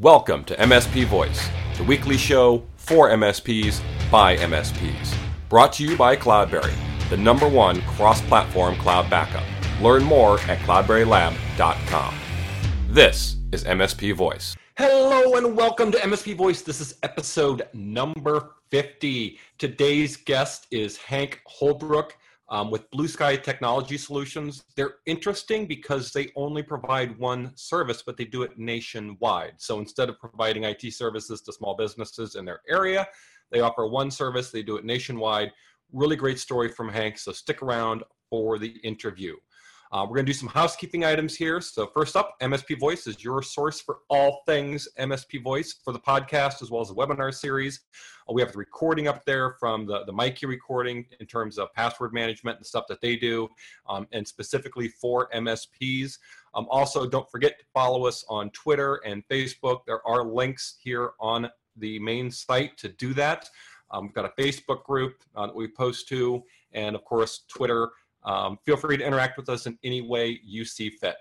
Welcome to MSP Voice, the weekly show for MSPs by MSPs. Brought to you by Cloudberry, the number one cross platform cloud backup. Learn more at cloudberrylab.com. This is MSP Voice. Hello and welcome to MSP Voice. This is episode number 50. Today's guest is Hank Holbrook um, with Blue Sky Technology Solutions. They're interesting because they only provide one service, but they do it nationwide. So instead of providing IT services to small businesses in their area, they offer one service, they do it nationwide. Really great story from Hank, so stick around for the interview. Uh, we're going to do some housekeeping items here. So, first up, MSP Voice is your source for all things MSP Voice for the podcast as well as the webinar series. Uh, we have the recording up there from the, the Mikey recording in terms of password management and stuff that they do, um, and specifically for MSPs. Um, also, don't forget to follow us on Twitter and Facebook. There are links here on the main site to do that. Um, we've got a Facebook group uh, that we post to, and of course, Twitter um, feel free to interact with us in any way you see fit.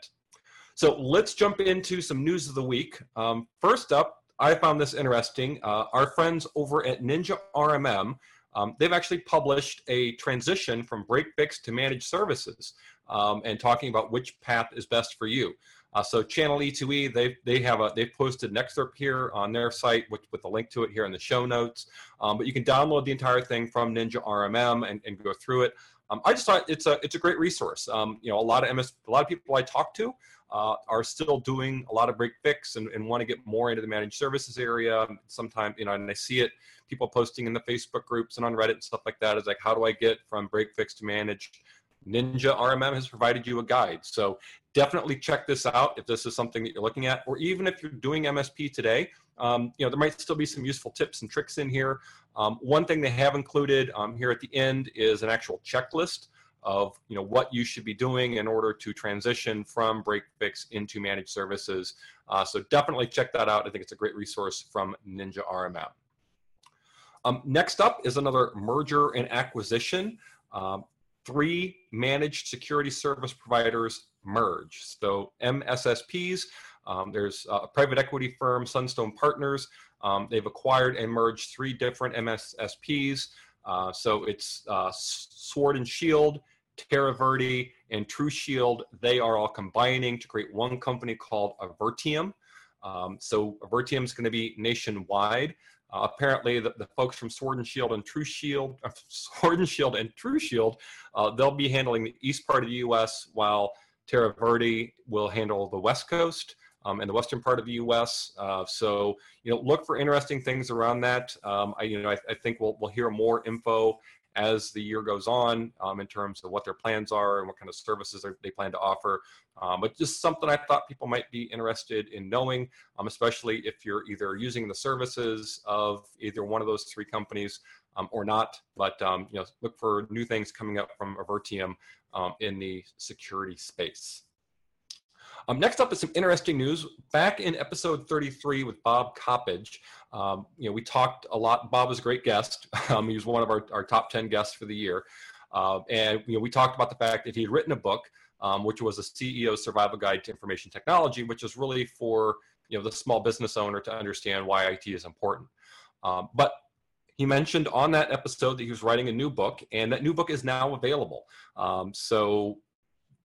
So let's jump into some news of the week. Um, first up, I found this interesting. Uh, our friends over at Ninja RMM, um, they've actually published a transition from break fix to managed services um, and talking about which path is best for you. Uh, so Channel E2E, they they have a they've posted an excerpt here on their site with, with a link to it here in the show notes. Um, but you can download the entire thing from Ninja RMM and, and go through it. Um, I just thought it's a it's a great resource. Um, you know, a lot of MS, a lot of people I talk to uh, are still doing a lot of break fix and, and want to get more into the managed services area. Sometimes, you know, and I see it people posting in the Facebook groups and on Reddit and stuff like that. Is like, how do I get from break fix to managed? Ninja RMM has provided you a guide. So definitely check this out if this is something that you're looking at, or even if you're doing MSP today. Um, you know, there might still be some useful tips and tricks in here. Um, one thing they have included um, here at the end is an actual checklist of you know what you should be doing in order to transition from break fix into managed services. Uh, so definitely check that out. I think it's a great resource from Ninja RMM. Um, next up is another merger and acquisition. Um, three managed security service providers merge. So MSSPs, um, there's a private equity firm, Sunstone Partners. Um, they've acquired and merged three different MSSPs. Uh, so it's uh, Sword and Shield, Terra Verde, and True Shield. They are all combining to create one company called Avertium. Um, so Avertium is going to be nationwide. Uh, apparently, the, the, folks from Sword and Shield and True Shield, Sword and Shield and True Shield, uh, they'll be handling the east part of the U.S. while TerraVerde will handle the west coast um, and the western part of the U.S. Uh, so, you know, look for interesting things around that. Um, I, you know, I, I, think we'll we'll hear more info as the year goes on um, in terms of what their plans are and what kind of services they plan to offer. Um, but just something I thought people might be interested in knowing, um, especially if you're either using the services of either one of those three companies um, or not. But you know, look for new things coming up from Avertium um, in the security space. Um, next up is some interesting news. Back in episode 33 with Bob Coppedge, um, you know, we talked a lot. Bob was a great guest. Um, he was one of our, our top 10 guests for the year. Uh, and you know, we talked about the fact that he had written a book, um, which was a CEO Survival Guide to Information Technology, which is really for you know the small business owner to understand why IT is important. Um, but he mentioned on that episode that he was writing a new book, and that new book is now available. Um, so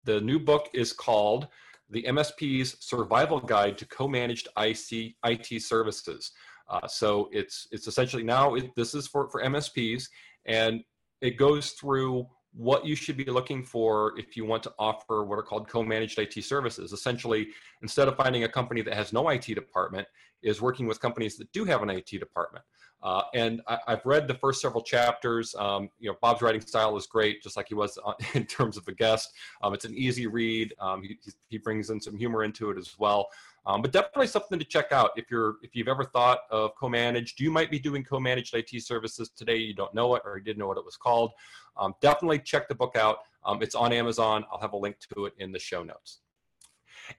the new book is called the MSP's Survival Guide to Co-Managed IC, IT Services. Uh, so it's it's essentially now it, this is for for MSPs, and it goes through what you should be looking for if you want to offer what are called co-managed IT services. Essentially, instead of finding a company that has no IT department, is working with companies that do have an IT department. Uh, and I, have read the first several chapters. Um, you know, Bob's writing style is great, just like he was on, in terms of the guest. Um, it's an easy read. Um, he, he brings in some humor into it as well. Um, but definitely something to check out if you're if you've ever thought of co-managed. You might be doing co-managed IT services today. You don't know it or you didn't know what it was called. Um, definitely check the book out. Um, it's on Amazon. I'll have a link to it in the show notes.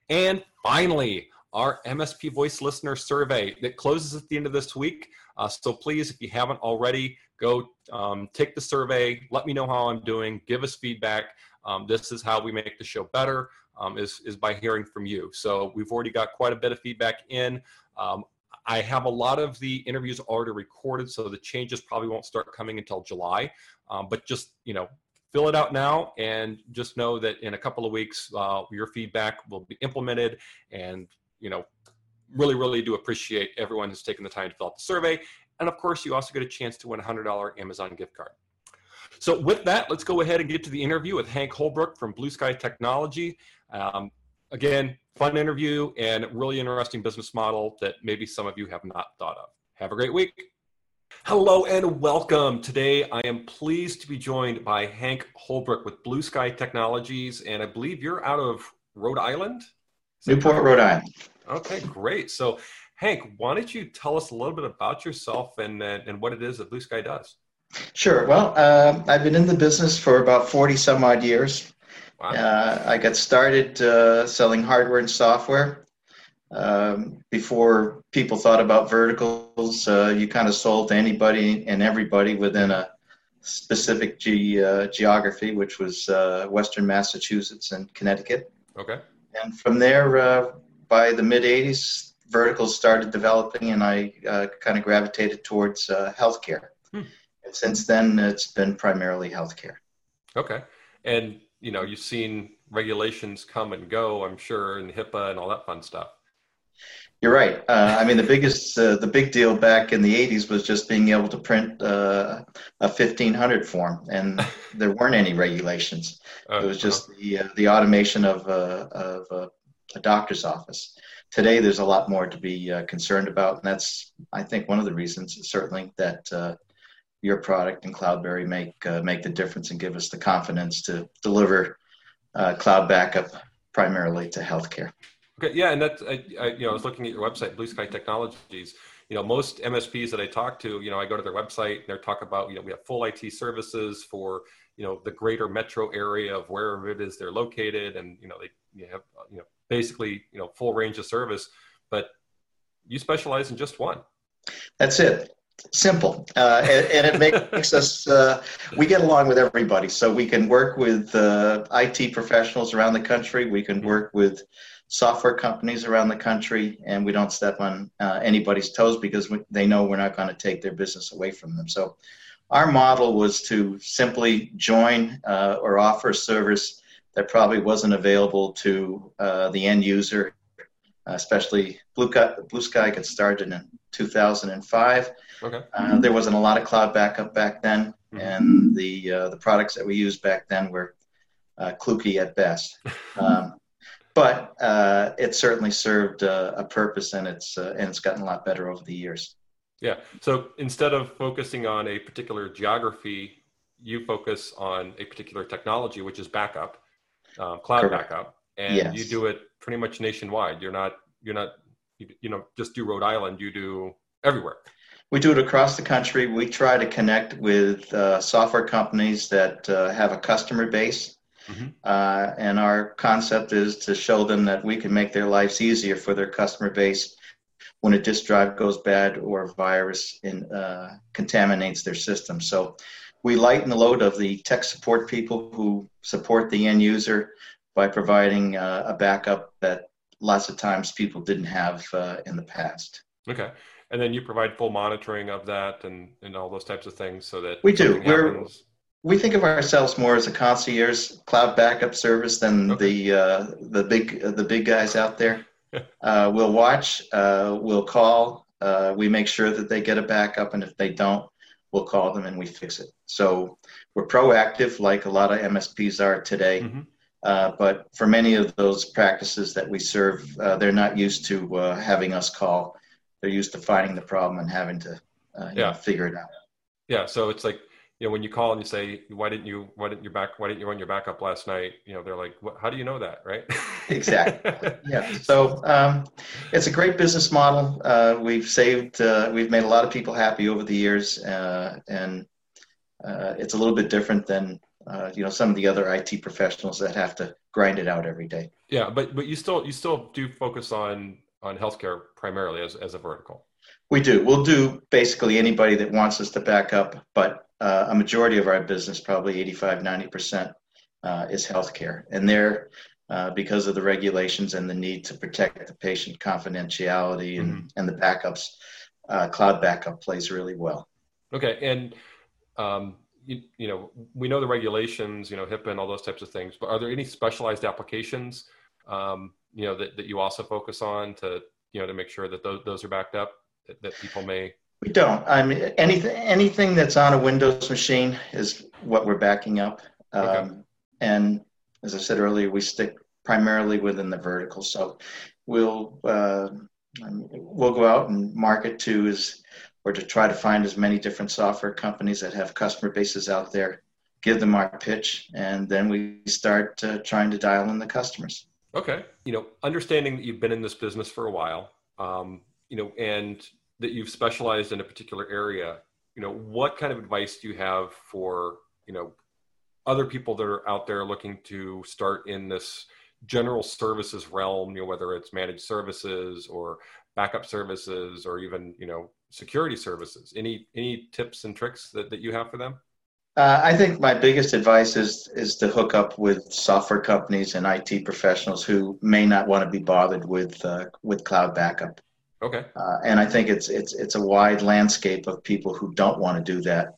And finally, our MSP Voice Listener Survey that closes at the end of this week. Uh, so please, if you haven't already, go um, take the survey. Let me know how I'm doing. Give us feedback. Um, this is how we make the show better. Um, is, is by hearing from you. So we've already got quite a bit of feedback in. Um, I have a lot of the interviews already recorded, so the changes probably won't start coming until July. Um, but just, you know, fill it out now and just know that in a couple of weeks, uh, your feedback will be implemented. And, you know, really, really do appreciate everyone who's taken the time to fill out the survey. And of course, you also get a chance to win a $100 Amazon gift card. So with that, let's go ahead and get to the interview with Hank Holbrook from Blue Sky Technology. Um, again, fun interview and really interesting business model that maybe some of you have not thought of. Have a great week. Hello and welcome. Today I am pleased to be joined by Hank Holbrook with Blue Sky Technologies, and I believe you're out of Rhode Island? Newport, Rhode Island. Okay, great. So, Hank, why don't you tell us a little bit about yourself and, and what it is that Blue Sky does? Sure. Well, uh, I've been in the business for about 40 some odd years. Wow. Uh, I got started uh, selling hardware and software. Um, before people thought about verticals, uh, you kind of sold to anybody and everybody within a specific ge- uh, geography, which was uh, Western Massachusetts and Connecticut. Okay. And from there, by the mid 80s, verticals started developing, and I kind of gravitated towards healthcare. Hmm. Since then, it's been primarily healthcare. Okay. And you know, you've seen regulations come and go, I'm sure, and HIPAA and all that fun stuff. You're right. Uh, I mean, the biggest, uh, the big deal back in the '80s was just being able to print uh, a 1500 form, and there weren't any regulations. Uh, it was just uh-huh. the uh, the automation of uh, of a doctor's office. Today, there's a lot more to be concerned about, and that's, I think, one of the reasons, certainly, that your product and Cloudberry make uh, make the difference and give us the confidence to deliver uh, cloud backup primarily to healthcare. Okay, yeah, and that's I, I, you know I was looking at your website, Blue Sky Technologies. You know, most MSPs that I talk to, you know, I go to their website and they talk about you know we have full IT services for you know the greater metro area of wherever it is they're located, and you know they you have you know basically you know full range of service, but you specialize in just one. That's it simple. Uh, and, and, it makes us uh, we get along with everybody. So we can work with uh, it professionals around the country. We can work with software companies around the country and we don't step on uh, anybody's toes because we, they know we're not going to take their business away from them. So our model was to simply join uh, or offer a service that probably wasn't available to uh, the end user especially blue, blue sky got started in 2005 Okay. Uh, there wasn't a lot of cloud backup back then, mm-hmm. and the uh, the products that we used back then were uh, kludgy at best. Um, but uh, it certainly served uh, a purpose, and it's uh, and it's gotten a lot better over the years. Yeah. So instead of focusing on a particular geography, you focus on a particular technology, which is backup, um, cloud Correct. backup, and yes. you do it pretty much nationwide. You're not you're not you, you know just do Rhode Island. You do everywhere we do it across the country. We try to connect with uh, software companies that uh, have a customer base. Mm-hmm. Uh, and our concept is to show them that we can make their lives easier for their customer base when a disk drive goes bad or a virus in, uh, contaminates their system. So we lighten the load of the tech support people who support the end user by providing uh, a backup that lots of times people didn't have uh, in the past. Okay and then you provide full monitoring of that and, and all those types of things so that we do we're we think of ourselves more as a concierge cloud backup service than okay. the uh, the big the big guys out there uh, we'll watch uh, we'll call uh, we make sure that they get a backup and if they don't we'll call them and we fix it so we're proactive like a lot of msps are today mm-hmm. Uh, but for many of those practices that we serve, they're not used to having us call they're used to finding the problem and having to uh, yeah. Know, figure it out. Yeah. So it's like, you know, when you call and you say, why didn't you, why didn't you back, why didn't you run your backup last night? You know, they're like, how do you know that? Right. exactly. Yeah. So um, it's a great business model. Uh, we've saved, uh, we've made a lot of people happy over the years. Uh, and uh, it's a little bit different than, uh, you know, some of the other IT professionals that have to grind it out every day. Yeah. But, but you still, you still do focus on on healthcare primarily as, as a vertical? We do. We'll do basically anybody that wants us to back up, but uh, a majority of our business, probably 85, 90%, uh, is healthcare. And there, uh, because of the regulations and the need to protect the patient confidentiality and, mm-hmm. and the backups. Uh, cloud backup plays really well. Okay, and um, you, you, know we know the regulations, you know HIPAA and all those types of things, but are there any specialized applications, um, you know, that, that you also focus on to you know to make sure that those, those are backed up that, that people may we don't. I mean, anything anything that's on a Windows machine is what we're backing up. Okay. Um, and as I said earlier, we stick primarily within the vertical. So we'll uh, we'll go out and market to is or to try to find as many different software companies that have customer bases out there, give them our pitch, and then we start uh, trying to dial in the customers. Okay, you know, understanding that you've been in this business for a while, um, you know, and that you've specialized in a particular area, you know, what kind of advice do you have for you know other people that are out there looking to start in this general services realm, you know, whether it's managed services or backup services or even, you know, security services. Any any tips and tricks that, that you have for them? Uh, I think my biggest advice is is to hook up with software companies and IT professionals who may not want to be bothered with uh, with cloud backup. Okay. Uh, and I think it's it's it's a wide landscape of people who don't want to do that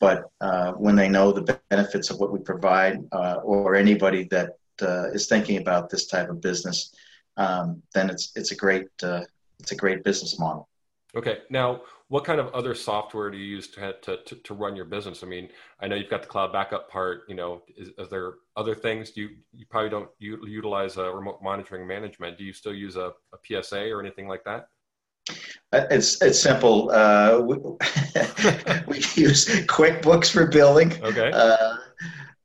but uh, when they know the benefits of what we provide, uh, or anybody that uh, is thinking about this type of business, um, then it's it's a great uh, it's a great business model. Okay. Now, what kind of other software do you use to, to, to, to, run your business? I mean, I know you've got the cloud backup part, you know, is, is there other things do you, you probably don't utilize a remote monitoring management. Do you still use a, a PSA or anything like that? Uh, it's it's simple. Uh, we, we, use QuickBooks for billing. Okay. Uh,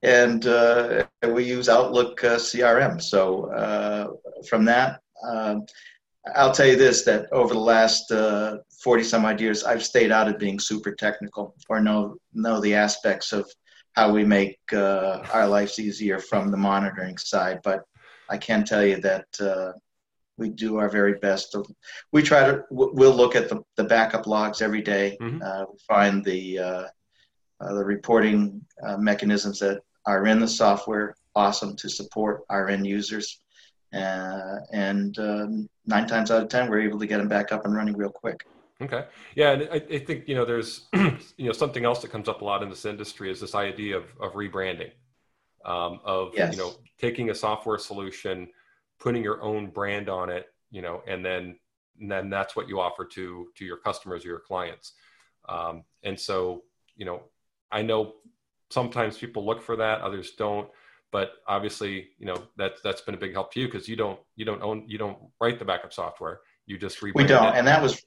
and uh, we use Outlook uh, CRM. So uh, from that, um, I'll tell you this: that over the last forty some odd years, I've stayed out of being super technical or know know the aspects of how we make our lives easier from the monitoring side. But I can tell you that we do our very best. We try to we'll look at the, the backup logs every day. Mm-hmm. Uh, we find the uh, uh, the reporting uh, mechanisms that are in the software awesome to support our end users, uh, and um, nine times out of ten we're able to get them back up and running real quick. Okay. Yeah, and I, I think you know there's you know something else that comes up a lot in this industry is this idea of of rebranding, um, of yes. you know taking a software solution putting your own brand on it, you know, and then and then that's what you offer to to your customers or your clients. Um, and so, you know, I know sometimes people look for that, others don't. But obviously, you know, that's that's been a big help to you because you don't you don't own you don't write the backup software. You just we don't, it. and that was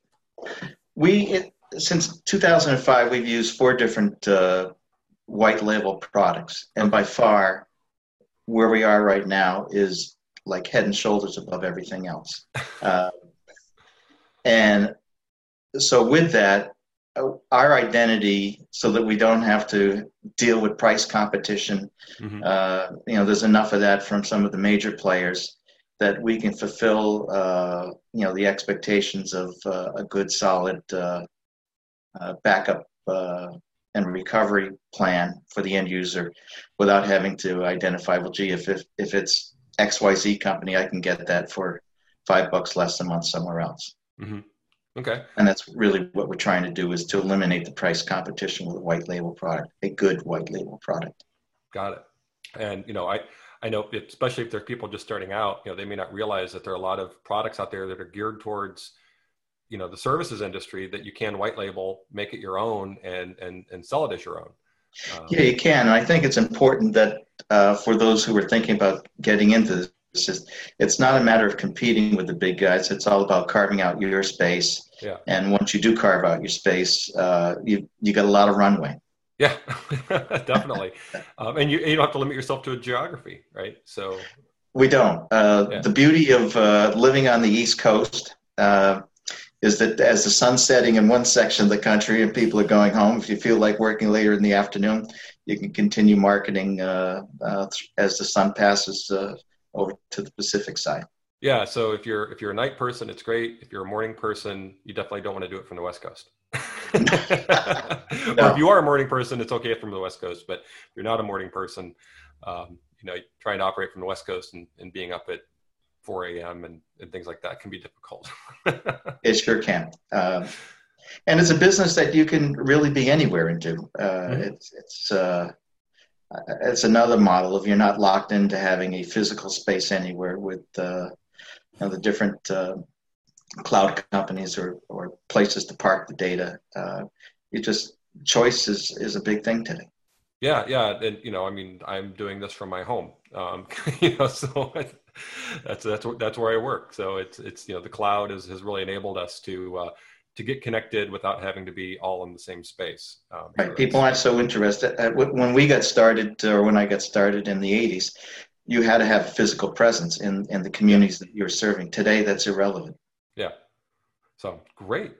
we it, since 2005 we've used four different uh, white label products, and by far where we are right now is like head and shoulders above everything else. Uh, and so, with that, our identity, so that we don't have to deal with price competition, mm-hmm. uh, you know, there's enough of that from some of the major players that we can fulfill, uh, you know, the expectations of uh, a good, solid uh, uh, backup and recovery plan for the end user without having to identify, well, gee, if, if, if it's XYZ company, I can get that for five bucks less a month somewhere else. Mm-hmm. Okay. And that's really what we're trying to do is to eliminate the price competition with a white label product, a good white label product. Got it. And, you know, I, I know, especially if there's people just starting out, you know, they may not realize that there are a lot of products out there that are geared towards, you know, the services industry that you can white label, make it your own, and and and sell it as your own. Um, yeah, you can. And I think it's important that uh, for those who are thinking about getting into this, it's, just, it's not a matter of competing with the big guys. It's all about carving out your space. Yeah. And once you do carve out your space, uh, you you got a lot of runway. Yeah, definitely. um, and you you don't have to limit yourself to a geography, right? So we don't. Uh, yeah. The beauty of uh, living on the East Coast uh, is that as the sun's setting in one section of the country and people are going home, if you feel like working later in the afternoon, you can continue marketing uh, uh, as the sun passes uh, over to the Pacific side. Yeah. So if you're if you're a night person, it's great. If you're a morning person, you definitely don't want to do it from the West Coast. no. Or if you are a morning person, it's okay from the West Coast. But if you're not a morning person, um, you know trying to operate from the West Coast and, and being up at 4 a.m. And, and things like that can be difficult. it sure can. Um, and it's a business that you can really be anywhere into. Uh, mm-hmm. It's it's uh, it's another model of you're not locked into having a physical space anywhere with uh, know, the different uh, cloud companies or, or places to park the data. Uh, you just choice is is a big thing today. Yeah, yeah, and you know, I mean, I'm doing this from my home, um, you know, so that's that's that's where I work. So it's it's you know, the cloud has has really enabled us to uh, to get connected without having to be all in the same space. Um, right, people aren't so interested. Uh, when we got started, or when I got started in the '80s, you had to have physical presence in in the communities that you're serving. Today, that's irrelevant. Yeah, so great.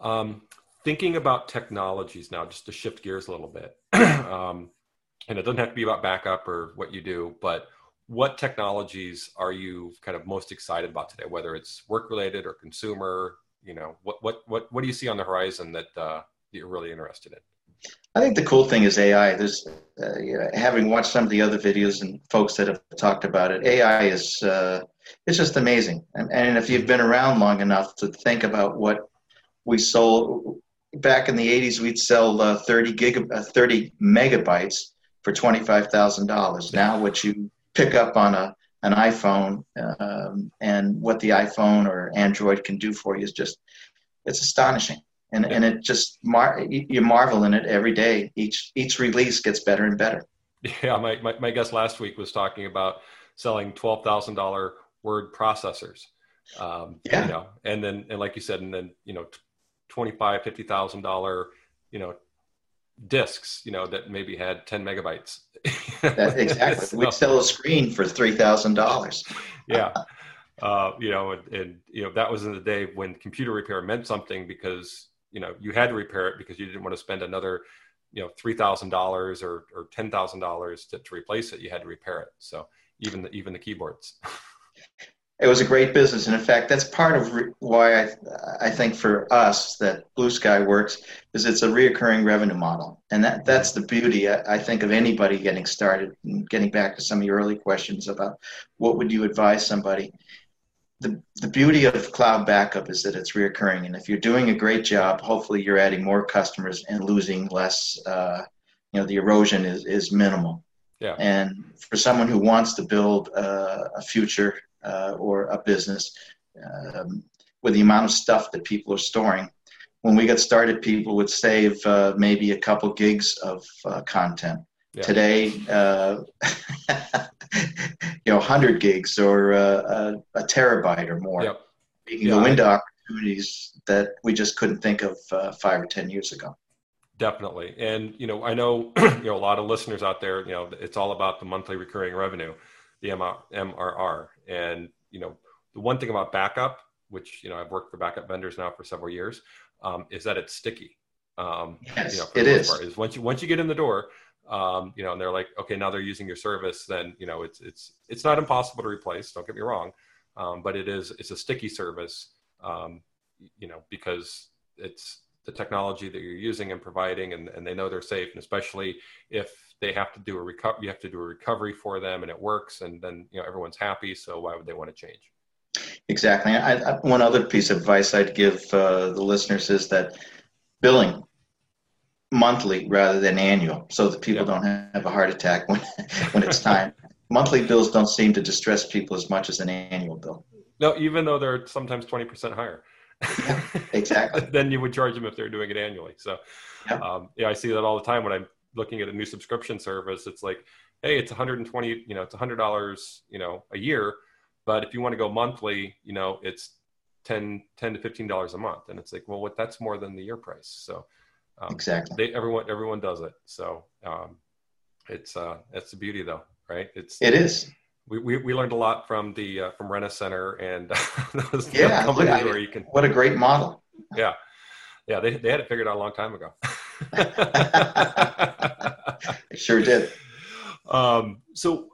Um, thinking about technologies now, just to shift gears a little bit, um, and it doesn't have to be about backup or what you do, but what technologies are you kind of most excited about today, whether it's work related or consumer? You know, what what what what do you see on the horizon that uh, you're really interested in? I think the cool thing is AI. There's uh, you know, having watched some of the other videos and folks that have talked about it. AI is uh, it's just amazing. And, and if you've been around long enough to think about what we sold back in the 80s, we'd sell uh, 30 gig, uh, 30 megabytes for $25,000. Now, what you pick up on a an iPhone um, and what the iPhone or Android can do for you is just it's astonishing. And, yeah. and it just mar- you marvel in it every day. Each each release gets better and better. Yeah, my, my, my guest last week was talking about selling twelve thousand dollar word processors. Um, yeah. You know, and then and like you said, and then you know, twenty five fifty thousand dollar, you know, discs, you know, that maybe had ten megabytes. that, exactly. so, We'd sell a screen for three thousand dollars. yeah. Uh, you know, and, and, you know that was in the day when computer repair meant something because you know you had to repair it because you didn't want to spend another you know three thousand dollars or or ten thousand dollars to replace it. You had to repair it. So even the, even the keyboards. it was a great business, and in fact, that's part of re- why I I think for us that Blue Sky works is it's a reoccurring revenue model, and that that's the beauty I, I think of anybody getting started. And getting back to some of your early questions about what would you advise somebody. The, the beauty of cloud backup is that it's reoccurring, and if you're doing a great job, hopefully you're adding more customers and losing less. Uh, you know, the erosion is, is minimal. Yeah. And for someone who wants to build uh, a future uh, or a business um, with the amount of stuff that people are storing. When we got started, people would save uh, maybe a couple gigs of uh, content. Yeah. Today, uh, you know, 100 gigs or uh, a, a, terabyte or more. Yep. You can yeah, go into I, opportunities that we just couldn't think of uh, five or 10 years ago. Definitely. And, you know, I know, you know, a lot of listeners out there, you know, it's all about the monthly recurring revenue the MRR. And you know, the one thing about backup, which you know I've worked for backup vendors now for several years, um, is that it's sticky. Um, yes, you know, it is. Part, is once you once you get in the door, um, you know, and they're like, okay, now they're using your service, then you know it's it's it's not impossible to replace. Don't get me wrong, um, but it is it's a sticky service. Um, you know, because it's the technology that you're using and providing, and, and they know they're safe, and especially if they have to do a recovery you have to do a recovery for them and it works and then you know everyone's happy so why would they want to change exactly I, I, one other piece of advice i'd give uh, the listeners is that billing monthly rather than annual so that people don't have a heart attack when when it's time monthly bills don't seem to distress people as much as an annual bill no even though they're sometimes 20% higher yeah, exactly then you would charge them if they're doing it annually so yeah. Um, yeah i see that all the time when i'm looking at a new subscription service, it's like, hey, it's 120, you know, it's $100, you know, a year. But if you want to go monthly, you know, it's 10, 10 to $15 a month. And it's like, well, what that's more than the year price. So um, exactly. They, everyone, everyone does it. So um, it's, uh, that's the beauty though, right? It's, it is. We, we, we learned a lot from the, uh, from Rent-A-Center and those yeah, companies where you can, what a great model. Yeah. Yeah. They, they had it figured out a long time ago. sure did. Um, so,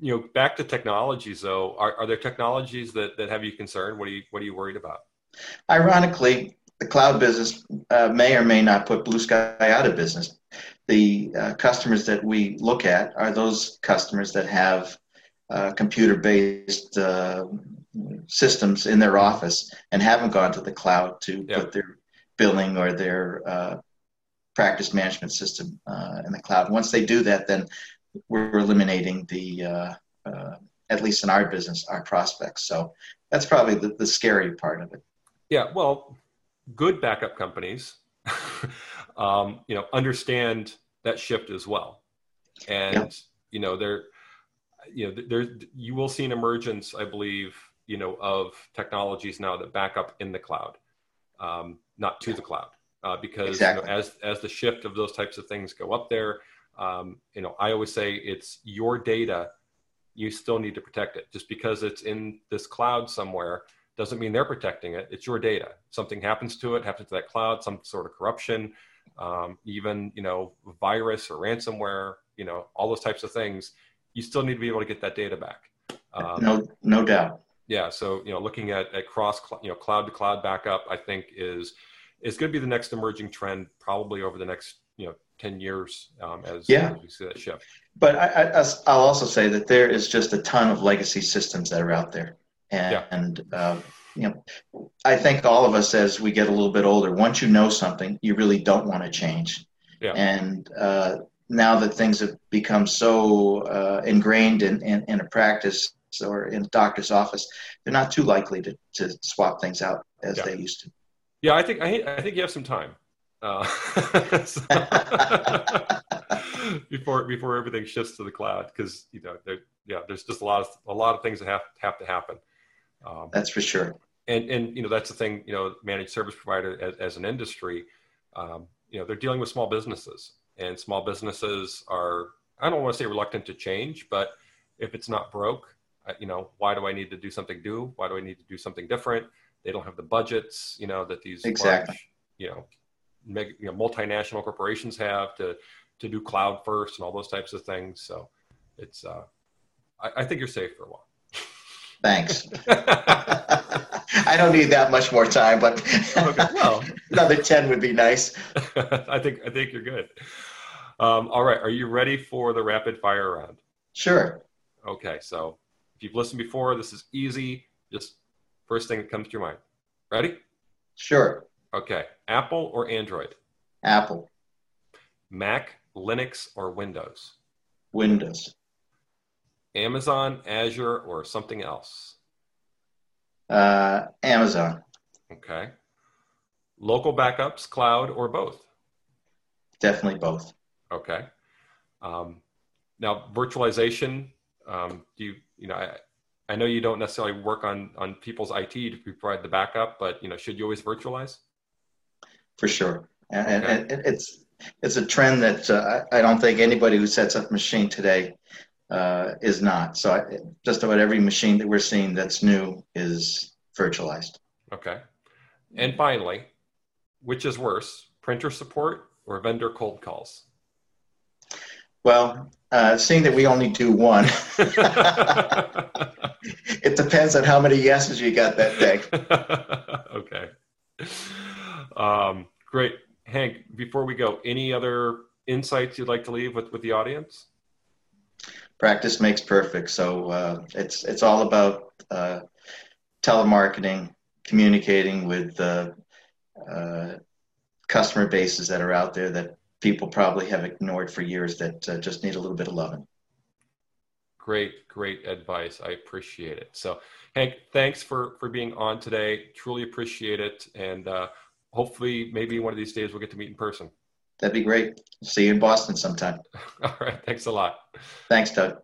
you know, back to technologies though, are, are there technologies that, that have you concerned? What are you, what are you worried about? Ironically, the cloud business uh, may or may not put Blue Sky out of business. the uh, customers that we look at are those customers that have uh, computer-based uh, systems in their office and haven't gone to the cloud to yeah. put their billing or their uh, practice management system uh, in the cloud. Once they do that, then we're eliminating the, uh, uh, at least in our business, our prospects. So that's probably the, the scary part of it. Yeah, well, good backup companies, um, you know, understand that shift as well, and yeah. you know, there, you know, there, you will see an emergence, I believe, you know, of technologies now that back up in the cloud, um, not to the cloud uh, because exactly. you know, as as the shift of those types of things go up there, um, you know, I always say it's your data. You still need to protect it. Just because it's in this cloud somewhere doesn't mean they're protecting it. It's your data. Something happens to it, happens to that cloud, some sort of corruption, um, even you know, virus or ransomware. You know, all those types of things. You still need to be able to get that data back. Um, no, no doubt. Yeah. So you know, looking at, at cross, you know, cloud to cloud backup, I think is is going to be the next emerging trend probably over the next you know 10 years um, as, yeah. as we see that shift but I, I, i'll also say that there is just a ton of legacy systems that are out there and, yeah. and uh, you know i think all of us as we get a little bit older once you know something you really don't want to change yeah. and uh, now that things have become so uh, ingrained in, in, in, a practice or in a doctor's office they're not too likely to, to swap things out as yeah. they used to yeah, I think I, I think you have some time uh, before before everything shifts to the cloud because you know there yeah there's just a lot of a lot of things that have have to happen. Um, that's for sure. And and you know that's the thing you know managed service provider as, as an industry, um, you know they're dealing with small businesses and small businesses are I don't want to say reluctant to change, but if it's not broke, you know why do I need to do something new? Why do I need to do something different? They don't have the budgets, you know, that these exactly. large, you know, mega, you know, multinational corporations have to to do cloud first and all those types of things. So it's, uh, I, I think you're safe for a while. Thanks. I don't need that much more time, but okay, well. another ten would be nice. I think I think you're good. Um, all right, are you ready for the rapid fire round? Sure. Okay, so if you've listened before, this is easy. Just First thing that comes to your mind. Ready? Sure. Okay. Apple or Android? Apple. Mac, Linux, or Windows? Windows. Amazon, Azure, or something else? Uh, Amazon. Okay. Local backups, cloud, or both? Definitely both. Okay. Um, now, virtualization. Um, do you, you know, I, I know you don't necessarily work on on people's IT to provide the backup, but you know, should you always virtualize? For sure, and, okay. and it's it's a trend that uh, I don't think anybody who sets up a machine today uh, is not. So I, just about every machine that we're seeing that's new is virtualized. Okay, and finally, which is worse, printer support or vendor cold calls? Well, uh, seeing that we only do one, it depends on how many yeses you got that day. okay. Um, great. Hank, before we go, any other insights you'd like to leave with, with the audience? Practice makes perfect. So uh, it's, it's all about uh, telemarketing, communicating with uh, customer bases that are out there that people probably have ignored for years that uh, just need a little bit of loving. Great, great advice. I appreciate it. So, Hank, thanks for for being on today. Truly appreciate it, and uh, hopefully, maybe one of these days we'll get to meet in person. That'd be great. See you in Boston sometime. All right. Thanks a lot. Thanks, Doug.